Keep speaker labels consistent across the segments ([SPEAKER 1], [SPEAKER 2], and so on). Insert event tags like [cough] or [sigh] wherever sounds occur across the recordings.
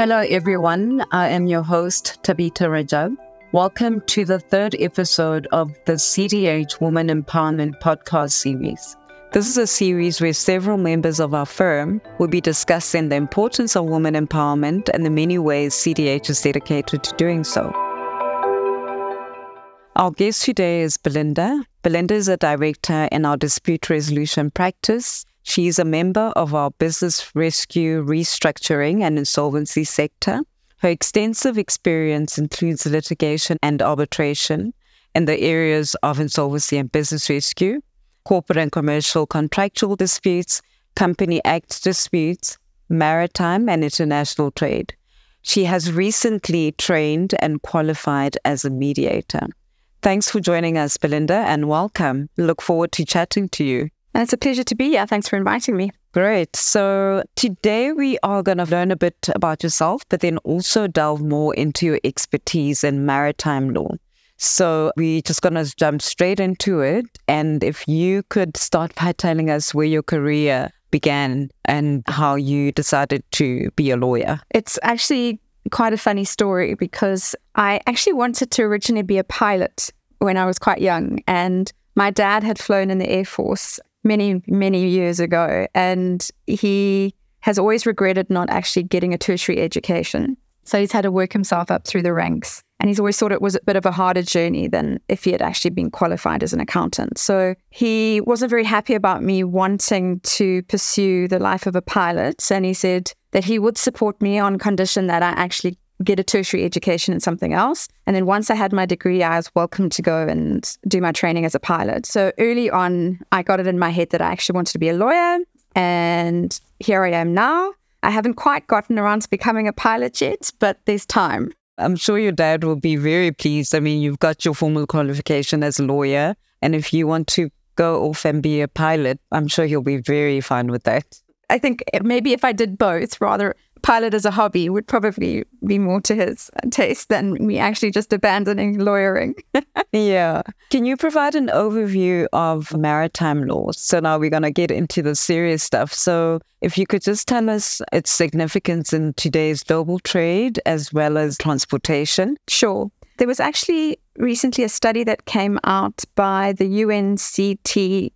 [SPEAKER 1] Hello, everyone. I am your host, Tabitha Rajab. Welcome to the third episode of the CDH Woman Empowerment podcast series. This is a series where several members of our firm will be discussing the importance of women empowerment and the many ways CDH is dedicated to doing so. Our guest today is Belinda. Belinda is a director in our dispute resolution practice. She is a member of our business rescue, restructuring, and insolvency sector. Her extensive experience includes litigation and arbitration in the areas of insolvency and business rescue, corporate and commercial contractual disputes, company act disputes, maritime and international trade. She has recently trained and qualified as a mediator. Thanks for joining us, Belinda, and welcome. Look forward to chatting to you.
[SPEAKER 2] And it's a pleasure to be here. Thanks for inviting me.
[SPEAKER 1] Great. So today we are going to learn a bit about yourself, but then also delve more into your expertise in maritime law. So we're just going to jump straight into it. And if you could start by telling us where your career began and how you decided to be a lawyer.
[SPEAKER 2] It's actually quite a funny story because I actually wanted to originally be a pilot when I was quite young. And my dad had flown in the Air Force many, many years ago. And he has always regretted not actually getting a tertiary education. So he's had to work himself up through the ranks. And he's always thought it was a bit of a harder journey than if he had actually been qualified as an accountant. So he wasn't very happy about me wanting to pursue the life of a pilot. And he said that he would support me on condition that I actually get a tertiary education in something else. And then once I had my degree, I was welcome to go and do my training as a pilot. So early on, I got it in my head that I actually wanted to be a lawyer. And here I am now. I haven't quite gotten around to becoming a pilot yet, but there's time.
[SPEAKER 1] I'm sure your dad will be very pleased. I mean, you've got your formal qualification as a lawyer. And if you want to go off and be a pilot, I'm sure he'll be very fine with that.
[SPEAKER 2] I think maybe if I did both, rather pilot as a hobby would probably be more to his taste than me actually just abandoning lawyering. [laughs]
[SPEAKER 1] yeah. Can you provide an overview of maritime law? So now we're going to get into the serious stuff. So if you could just tell us its significance in today's global trade as well as transportation.
[SPEAKER 2] Sure. There was actually recently a study that came out by the UNCTAD,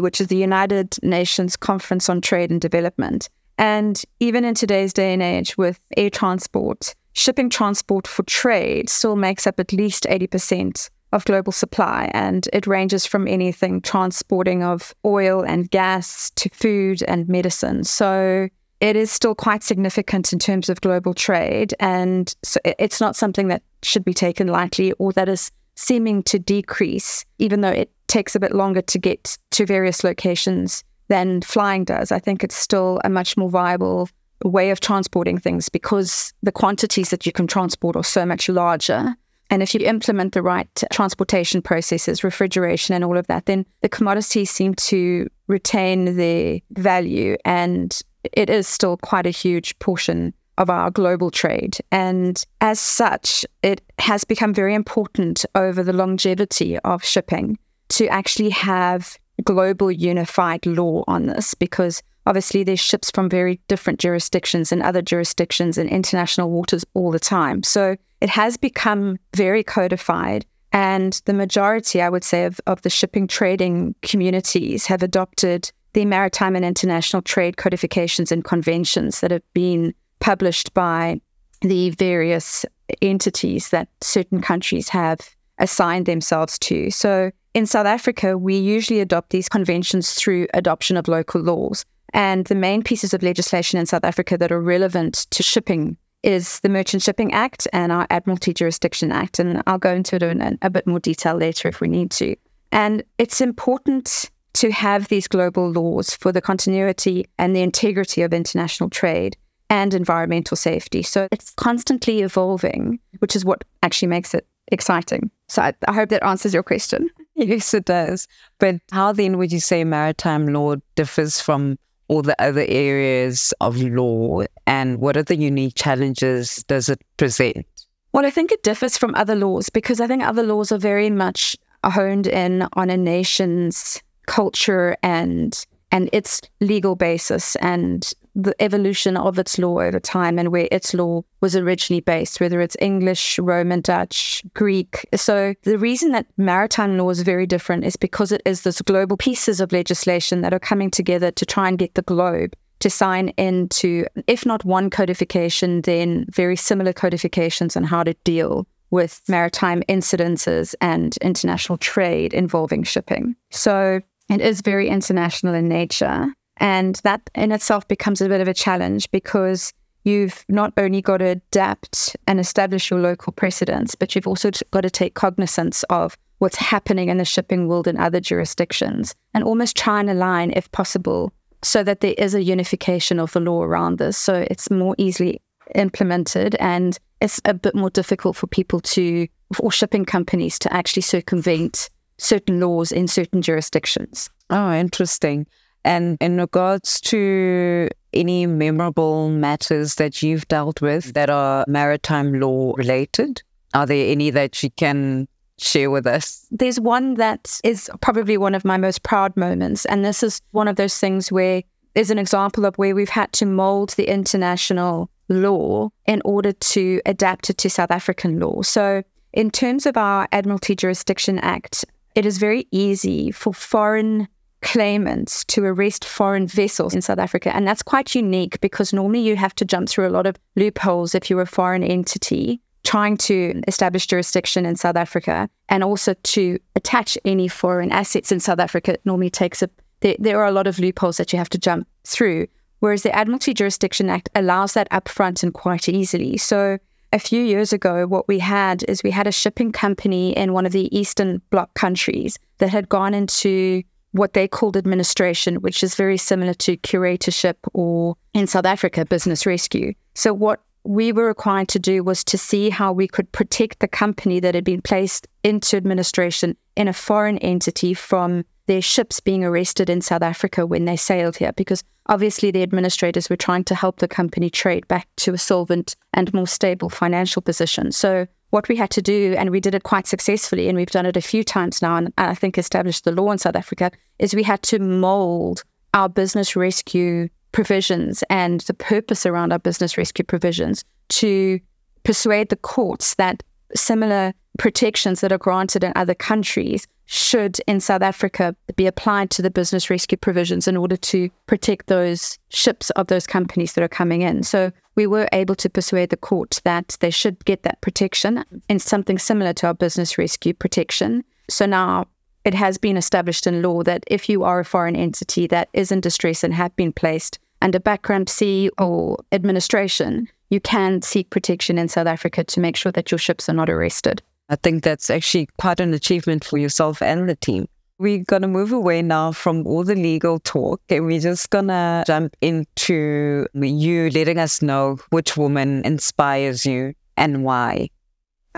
[SPEAKER 2] which is the United Nations Conference on Trade and Development. And even in today's day and age with air transport, shipping transport for trade still makes up at least 80% of global supply. And it ranges from anything transporting of oil and gas to food and medicine. So it is still quite significant in terms of global trade. And so it's not something that should be taken lightly or that is seeming to decrease, even though it takes a bit longer to get to various locations than flying does. I think it's still a much more viable way of transporting things because the quantities that you can transport are so much larger. And if you implement the right transportation processes, refrigeration, and all of that, then the commodities seem to retain their value. And it is still quite a huge portion of our global trade. And as such, it has become very important over the longevity of shipping to actually have global unified law on this because obviously there's ships from very different jurisdictions and other jurisdictions in international waters all the time. So it has become very codified. And the majority, I would say, of, of the shipping trading communities have adopted the maritime and international trade codifications and conventions that have been published by the various entities that certain countries have assigned themselves to. So in South Africa, we usually adopt these conventions through adoption of local laws. And the main pieces of legislation in South Africa that are relevant to shipping is the Merchant Shipping Act and our Admiralty Jurisdiction Act. And I'll go into it in a bit more detail later if we need to. And it's important to have these global laws for the continuity and the integrity of international trade and environmental safety. So it's constantly evolving, which is what actually makes it exciting. So I, I hope that answers your question. [laughs]
[SPEAKER 1] Yes, it does. But how then would you say maritime law differs from all the other areas of law? And what are the unique challenges does it present?
[SPEAKER 2] Well, I think it differs from other laws because I think other laws are very much honed in on a nation's culture and and its legal basis and the evolution of its law over time and where its law was originally based, whether it's English, Roman, Dutch, Greek. So the reason that maritime law is very different is because it is this global pieces of legislation that are coming together to try and get the globe to sign into, if not one codification, then very similar codifications on how to deal with maritime incidences and international trade involving shipping. So it is very international in nature. And that in itself becomes a bit of a challenge because you've not only got to adapt and establish your local precedents, but you've also got to take cognizance of what's happening in the shipping world in other jurisdictions and almost try and align, if possible, so that there is a unification of the law around this. So it's more easily implemented and it's a bit more difficult for people to, or shipping companies to actually circumvent certain laws in certain jurisdictions.
[SPEAKER 1] Oh, interesting. And in regards to any memorable matters that you've dealt with that are maritime law related, are there any that you can share with us?
[SPEAKER 2] There's one that is probably one of my most proud moments. And this is one of those things where there's an example of where we've had to mold the international law in order to adapt it to South African law. So, in terms of our Admiralty Jurisdiction Act, it is very easy for foreign claimants to arrest foreign vessels in South Africa. And that's quite unique because normally you have to jump through a lot of loopholes if you're a foreign entity trying to establish jurisdiction in South Africa and also to attach any foreign assets in South Africa it normally takes a there, there are a lot of loopholes that you have to jump through whereas the Admiralty Jurisdiction Act allows that upfront and quite easily so a few years ago, what we had is we had a shipping company in one of the Eastern Bloc countries that had gone into what they called administration, which is very similar to curatorship or in South Africa, business rescue. So, what we were required to do was to see how we could protect the company that had been placed into administration in a foreign entity from their ships being arrested in South Africa when they sailed here, because obviously the administrators were trying to help the company trade back to a solvent and more stable financial position. So, what we had to do, and we did it quite successfully, and we've done it a few times now, and I think established the law in South Africa, is we had to mold our business rescue provisions and the purpose around our business rescue provisions to persuade the courts that similar protections that are granted in other countries should in South Africa be applied to the business rescue provisions in order to protect those ships of those companies that are coming in. So we were able to persuade the court that they should get that protection in something similar to our business rescue protection. So now it has been established in law that if you are a foreign entity that is in distress and have been placed under bankruptcy or administration, you can seek protection in South Africa to make sure that your ships are not arrested.
[SPEAKER 1] I think that's actually quite an achievement for yourself and the team. We're going to move away now from all the legal talk and we're just going to jump into you letting us know which woman inspires you and why.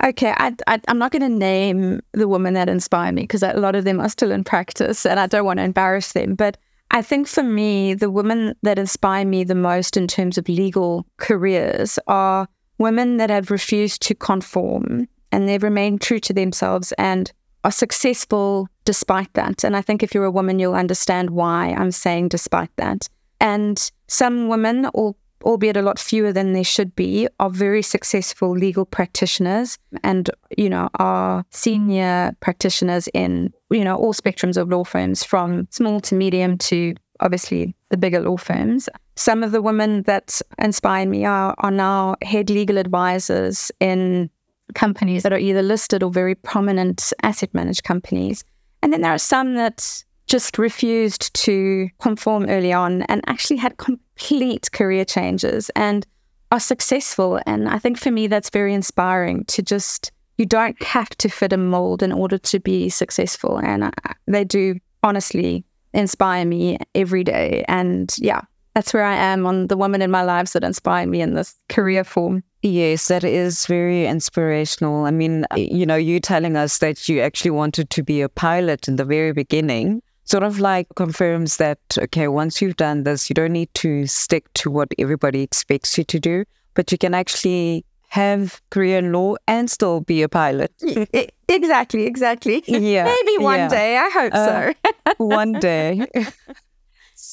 [SPEAKER 2] Okay, I, I, am not going to name the women that inspire me because a lot of them are still in practice and I don't want to embarrass them. But I think for me, the women that inspire me the most in terms of legal careers are women that have refused to conform and they've remained true to themselves and are successful despite that. And I think if you're a woman, you'll understand why I'm saying despite that. And some women, albeit a lot fewer than there should be, are very successful legal practitioners and, you know, are senior practitioners in you know, all spectrums of law firms from small to medium to obviously the bigger law firms. Some of the women that inspire me are, are now head legal advisors in companies that are either listed or very prominent asset managed companies. And then there are some that just refused to conform early on and actually had complete career changes and are successful. And I think for me, that's very inspiring to just you don't have to fit a mold in order to be successful. And I, they do honestly inspire me every day. And yeah, that's where I am on the women in my lives that inspire me in this career form.
[SPEAKER 1] Yes, that is very inspirational. I mean, you know, you telling us that you actually wanted to be a pilot in the very beginning sort of like confirms that, okay, once you've done this, you don't need to stick to what everybody expects you to do, but you can actually have Korean law and still be a pilot.
[SPEAKER 2] exactly, exactly. Yeah. Maybe one yeah. day. I hope uh,
[SPEAKER 1] so. one day. [laughs]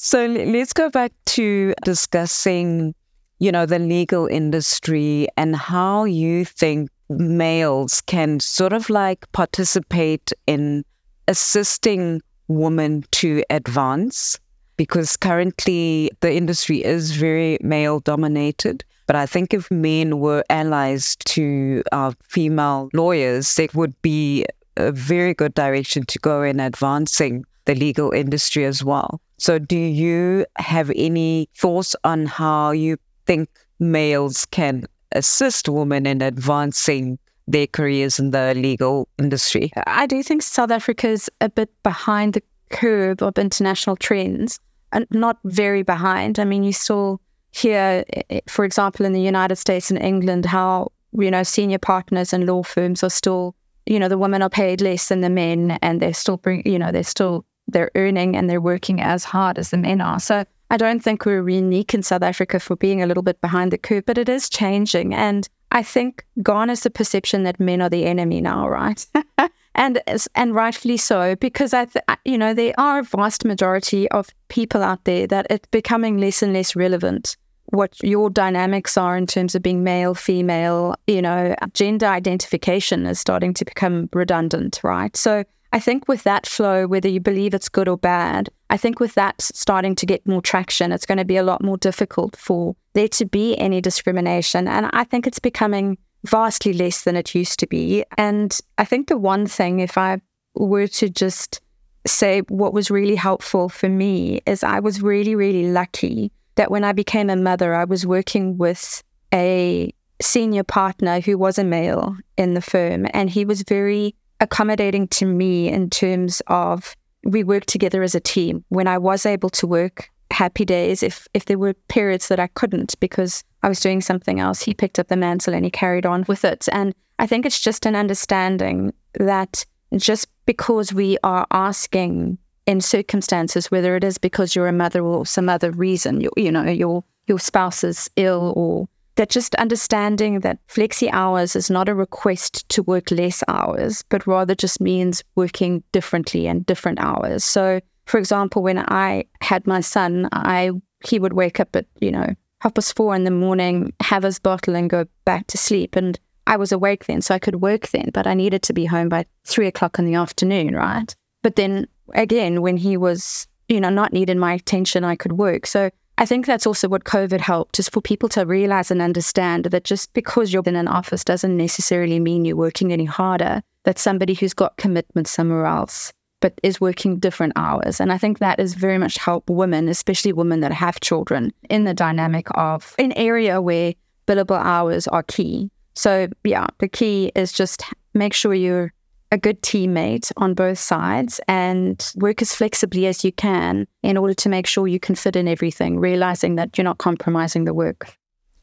[SPEAKER 1] So let's go back to discussing, you know, the legal industry and how you think males can sort of like participate in assisting women to advance because currently the industry is very male dominated. But I think if men were allies to our female lawyers, it would be a very good direction to go in advancing the legal industry as well. So, do you have any thoughts on how you think males can assist women in advancing their careers in the legal industry?
[SPEAKER 2] I do think South Africa is a bit behind the curve of international trends and not very behind. I mean, you still hear, eh, eh, for example, in the United States and England, how, you know, senior partners and law firms are still, you know, the women are paid less than the men and they're still, bring, you know, they're still, they're earning and they're working as hard as the men are. So I don't think we're unique in South Africa for being a little bit behind the curve, but it is changing. And I think gone is the perception that men are the enemy now, right? [laughs] and and rightfully so, because I, th- you know, there are a vast majority of people out there that it's becoming less and less relevant what your dynamics are in terms of being male, female. You know, gender identification is starting to become redundant, right? So I think with that flow, whether you believe it's good or bad, I think with that starting to get more traction, it's going to be a lot more difficult for there to be any discrimination. And I think it's becoming vastly less than it used to be. And I think the one thing, if I were to just say what was really helpful for me, is I was really, really lucky that when I became a mother, I was working with a senior partner who was a male in the firm. And he was very accommodating to me in terms of we worked together as a team. When I was able to work happy days, if if there were periods that I couldn't because I was doing something else, he picked up the mantle and he carried on with it. And I think it's just an understanding that just because we are asking in circumstances, whether it is because you're a mother or some other reason, you, you know, your your spouse is ill or that just understanding that flexi hours is not a request to work less hours, but rather just means working differently and different hours. So, for example, when I had my son, I he would wake up at you know half past four in the morning, have his bottle, and go back to sleep. And I was awake then, so I could work then, but I needed to be home by three o'clock in the afternoon, right? But then again, when he was you know not needing my attention, I could work. So I think that's also what COVID helped, is for people to realize and understand that just because you're in an office doesn't necessarily mean you're working any harder. That somebody who's got commitment somewhere else, but is working different hours. And I think that is very much help women, especially women that have children, in the dynamic of an area where billable hours are key. So, yeah, the key is just make sure you're a good teammate on both sides and work as flexibly as you can in order to make sure you can fit in everything, realizing that you're not compromising the work.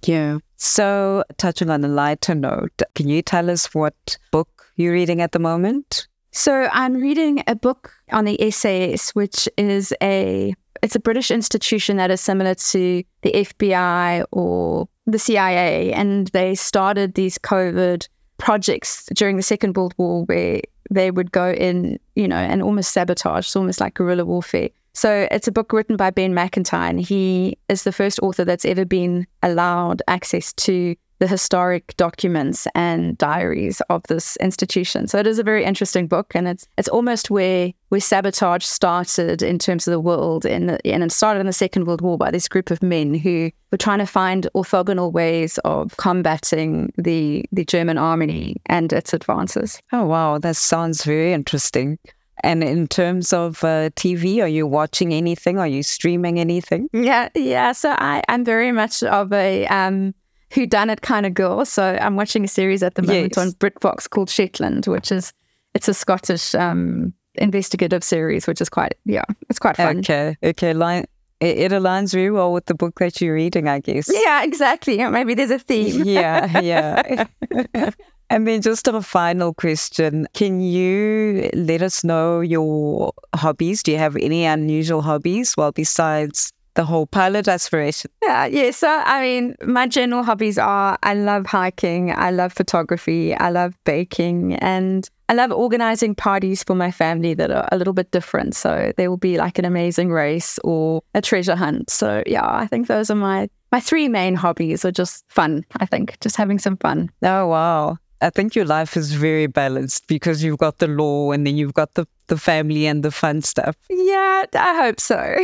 [SPEAKER 1] Yeah. So, touching on a lighter note, can you tell us what book you're reading at the moment?
[SPEAKER 2] So, I'm reading a book on the SAS, which is a it's a British institution that is similar to the FBI or the CIA, and they started these covert projects during the Second World War where they would go in, you know, and almost sabotage. It's almost like guerrilla warfare. So it's a book written by Ben Macintyre. He is the first author that's ever been allowed access to the historic documents and diaries of this institution. So it is a very interesting book, and it's it's almost where where sabotage started in terms of the world, in the, and it started in the Second World War by this group of men who were trying to find orthogonal ways of combating the the German army and its advances.
[SPEAKER 1] Oh wow, that sounds very interesting. And in terms of uh, TV, are you watching anything? Are you streaming anything?
[SPEAKER 2] Yeah, yeah. So I, I'm very much of a um, who done it kind of girl. So I'm watching a series at the moment yes. on BritBox called Shetland, which is it's a Scottish um, investigative series, which is quite yeah, it's quite fun.
[SPEAKER 1] Okay, okay, line. It, it aligns very well with the book that you're reading, I guess.
[SPEAKER 2] Yeah, exactly. Maybe there's a theme.
[SPEAKER 1] yeah, [laughs] yeah. And then just a final question. Can you let us know your hobbies? Do you have any unusual hobbies? Well, besides the whole pilot aspiration?
[SPEAKER 2] Yeah, yeah. So, I mean, my general hobbies are I love hiking, I love photography, I love baking, and I love organizing parties for my family that are a little bit different. So, there will be like an amazing race or a treasure hunt. So, yeah, I think those are my my three main hobbies are just fun, I think, just having some fun.
[SPEAKER 1] Oh, wow. I think your life is very balanced because you've got the law and then you've got the, the family and the fun stuff.
[SPEAKER 2] Yeah, I hope so.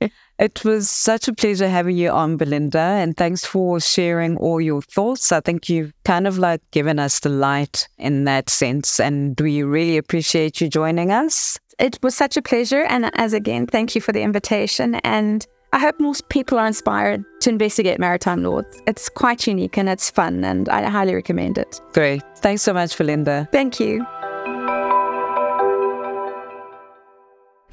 [SPEAKER 2] [laughs]
[SPEAKER 1] it was such a pleasure having you on, Belinda, and thanks for sharing all your thoughts. I think you've kind of like given us the light in that sense, and we really appreciate you joining us.
[SPEAKER 2] It was such a pleasure. And as again, thank you for the invitation. And I hope most people are inspired to investigate maritime law. It's quite unique and it's fun, and I highly recommend it.
[SPEAKER 1] Great. Thanks so much, Belinda.
[SPEAKER 2] Thank you.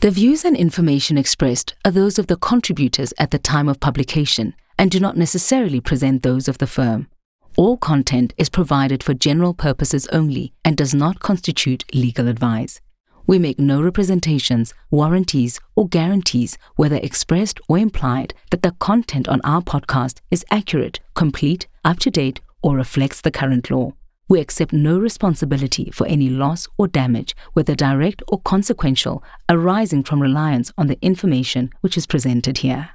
[SPEAKER 3] The views and information expressed are those of the contributors at the time of publication and do not necessarily present those of the firm. All content is provided for general purposes only and does not constitute legal advice. We make no representations, warranties, or guarantees, whether expressed or implied, that the content on our podcast is accurate, complete, up to date, or reflects the current law. We accept no responsibility for any loss or damage, whether direct or consequential, arising from reliance on the information which is presented here.